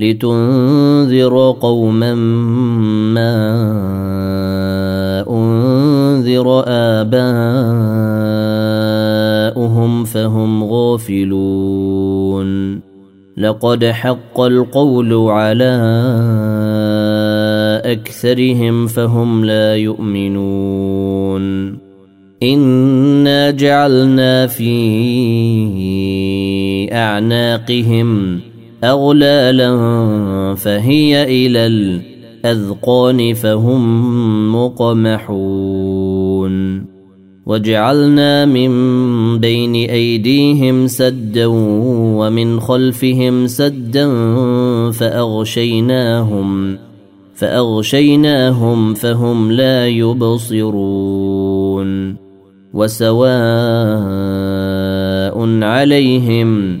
لتنذر قوما ما أنذر آباؤهم فهم غافلون. لقد حق القول على أكثرهم فهم لا يؤمنون. إنا جعلنا في أعناقهم أغلالا فهي إلى الأذقان فهم مقمحون. وجعلنا من بين أيديهم سدا ومن خلفهم سدا فأغشيناهم فأغشيناهم فهم لا يبصرون. وسواء عليهم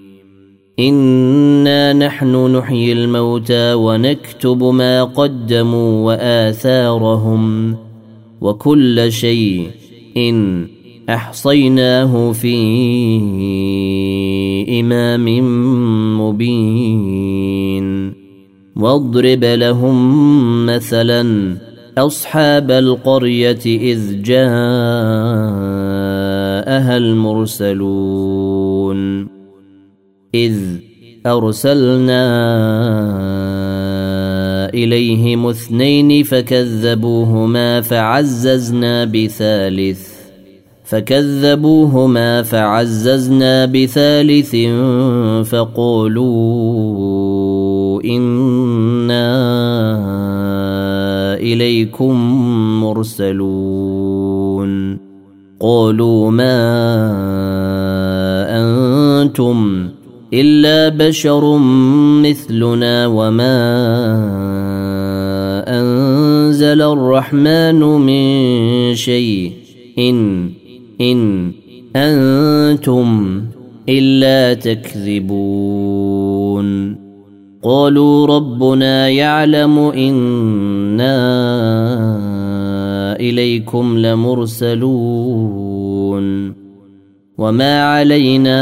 انا نحن نحيي الموتى ونكتب ما قدموا واثارهم وكل شيء ان احصيناه في امام مبين واضرب لهم مثلا اصحاب القريه اذ جاءها المرسلون إذ أرسلنا إليهم اثنين فكذبوهما فعززنا بثالث فكذبوهما فعززنا بثالث فقولوا إنا إليكم مرسلون. قالوا ما أنتم إلا بشر مثلنا وما أنزل الرحمن من شيء. إن إن أنتم إلا تكذبون. قالوا ربنا يعلم إنا إليكم لمرسلون. وما علينا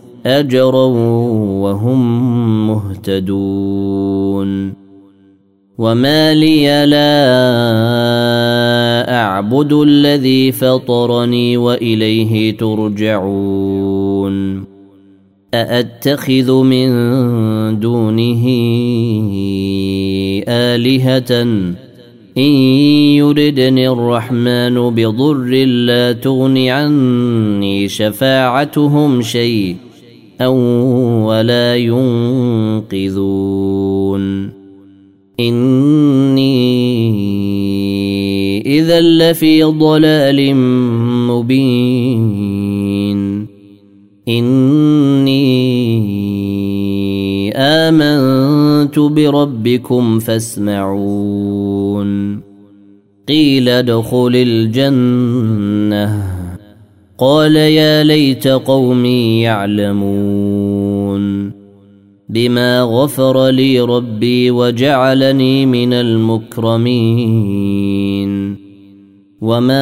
أجرا وهم مهتدون. وما لي لا أعبد الذي فطرني وإليه ترجعون. أأتخذ من دونه آلهة؟ إن يردني الرحمن بضر لا تغن عني شفاعتهم شيء. ولا ينقذون. إني إذا لفي ضلال مبين. إني آمنت بربكم فاسمعون. قيل ادخل الجنة. قال يا ليت قومي يعلمون بما غفر لي ربي وجعلني من المكرمين وما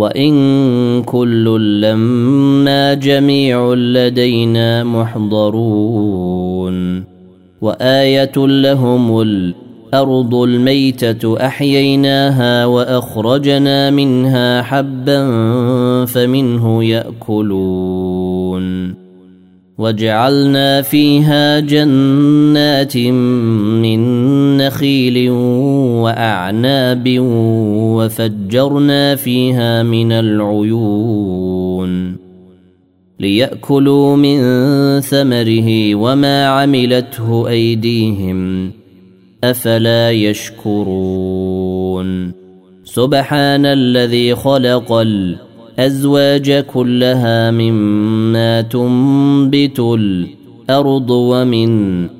وإن كل لما جميع لدينا محضرون. وآية لهم الأرض الميتة أحييناها وأخرجنا منها حبا فمنه يأكلون. وجعلنا فيها جنات من نخيل وأعناب وفجرنا فيها من العيون ليأكلوا من ثمره وما عملته أيديهم أفلا يشكرون سبحان الذي خلق الأزواج كلها مما تنبت الأرض ومن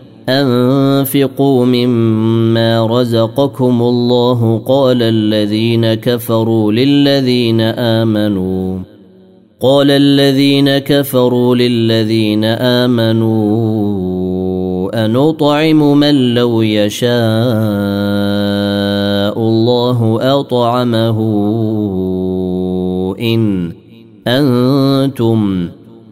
أنفقوا مما رزقكم الله قال الذين كفروا للذين آمنوا قال الذين كفروا للذين آمنوا أنطعم من لو يشاء الله أطعمه إن أنتم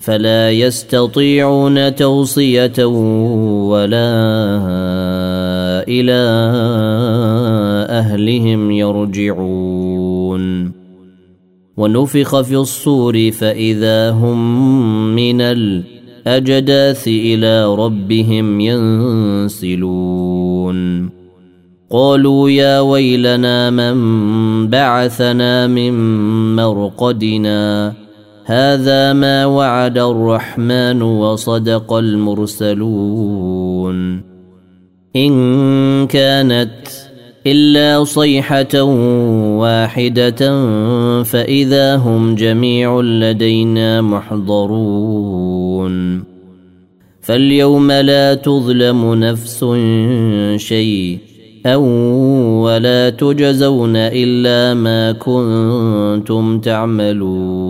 فلا يستطيعون توصية ولا إلى أهلهم يرجعون. ونفخ في الصور فإذا هم من الأجداث إلى ربهم ينسلون. قالوا يا ويلنا من بعثنا من مرقدنا هذا ما وعد الرحمن وصدق المرسلون. إن كانت إلا صيحة واحدة فإذا هم جميع لدينا محضرون. فاليوم لا تظلم نفس شيء أو ولا تجزون إلا ما كنتم تعملون.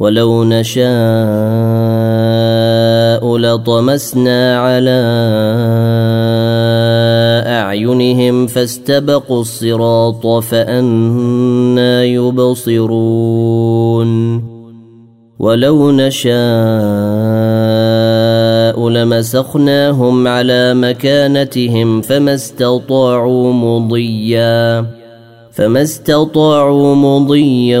ولو نشاء لطمسنا على أعينهم فاستبقوا الصراط فأنا يبصرون. ولو نشاء لمسخناهم على مكانتهم فما استطاعوا مضيا فما استطاعوا مضيا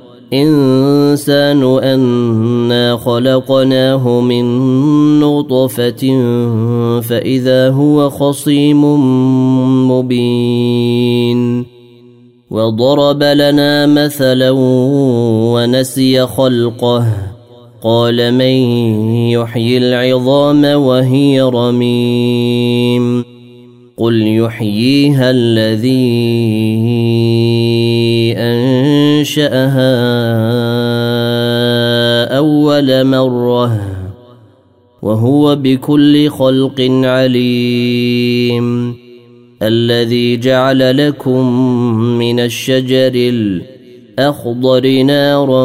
الإنسان أنا خلقناه من نطفة فإذا هو خصيم مبين وضرب لنا مثلا ونسي خلقه قال من يحيي العظام وهي رميم قل يحييها الذي انشاها اول مره وهو بكل خلق عليم. الذي جعل لكم من الشجر الاخضر نارا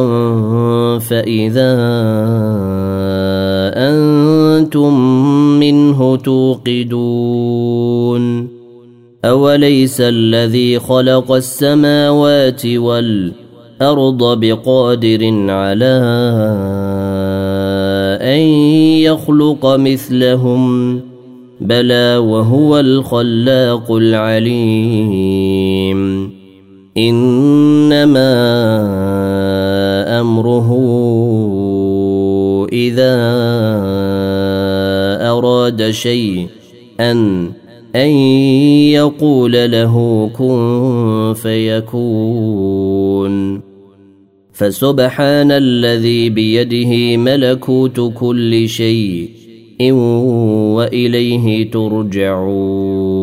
فاذا أنتم منه توقدون. أوليس الذي خلق السماوات والأرض بقادر على أن يخلق مثلهم؟ بلى وهو الخلاق العليم. إنما أمره إذا اراد شيئا أن يقول له كن فيكون. فسبحان الذي بيده ملكوت كل شيء وإليه ترجعون.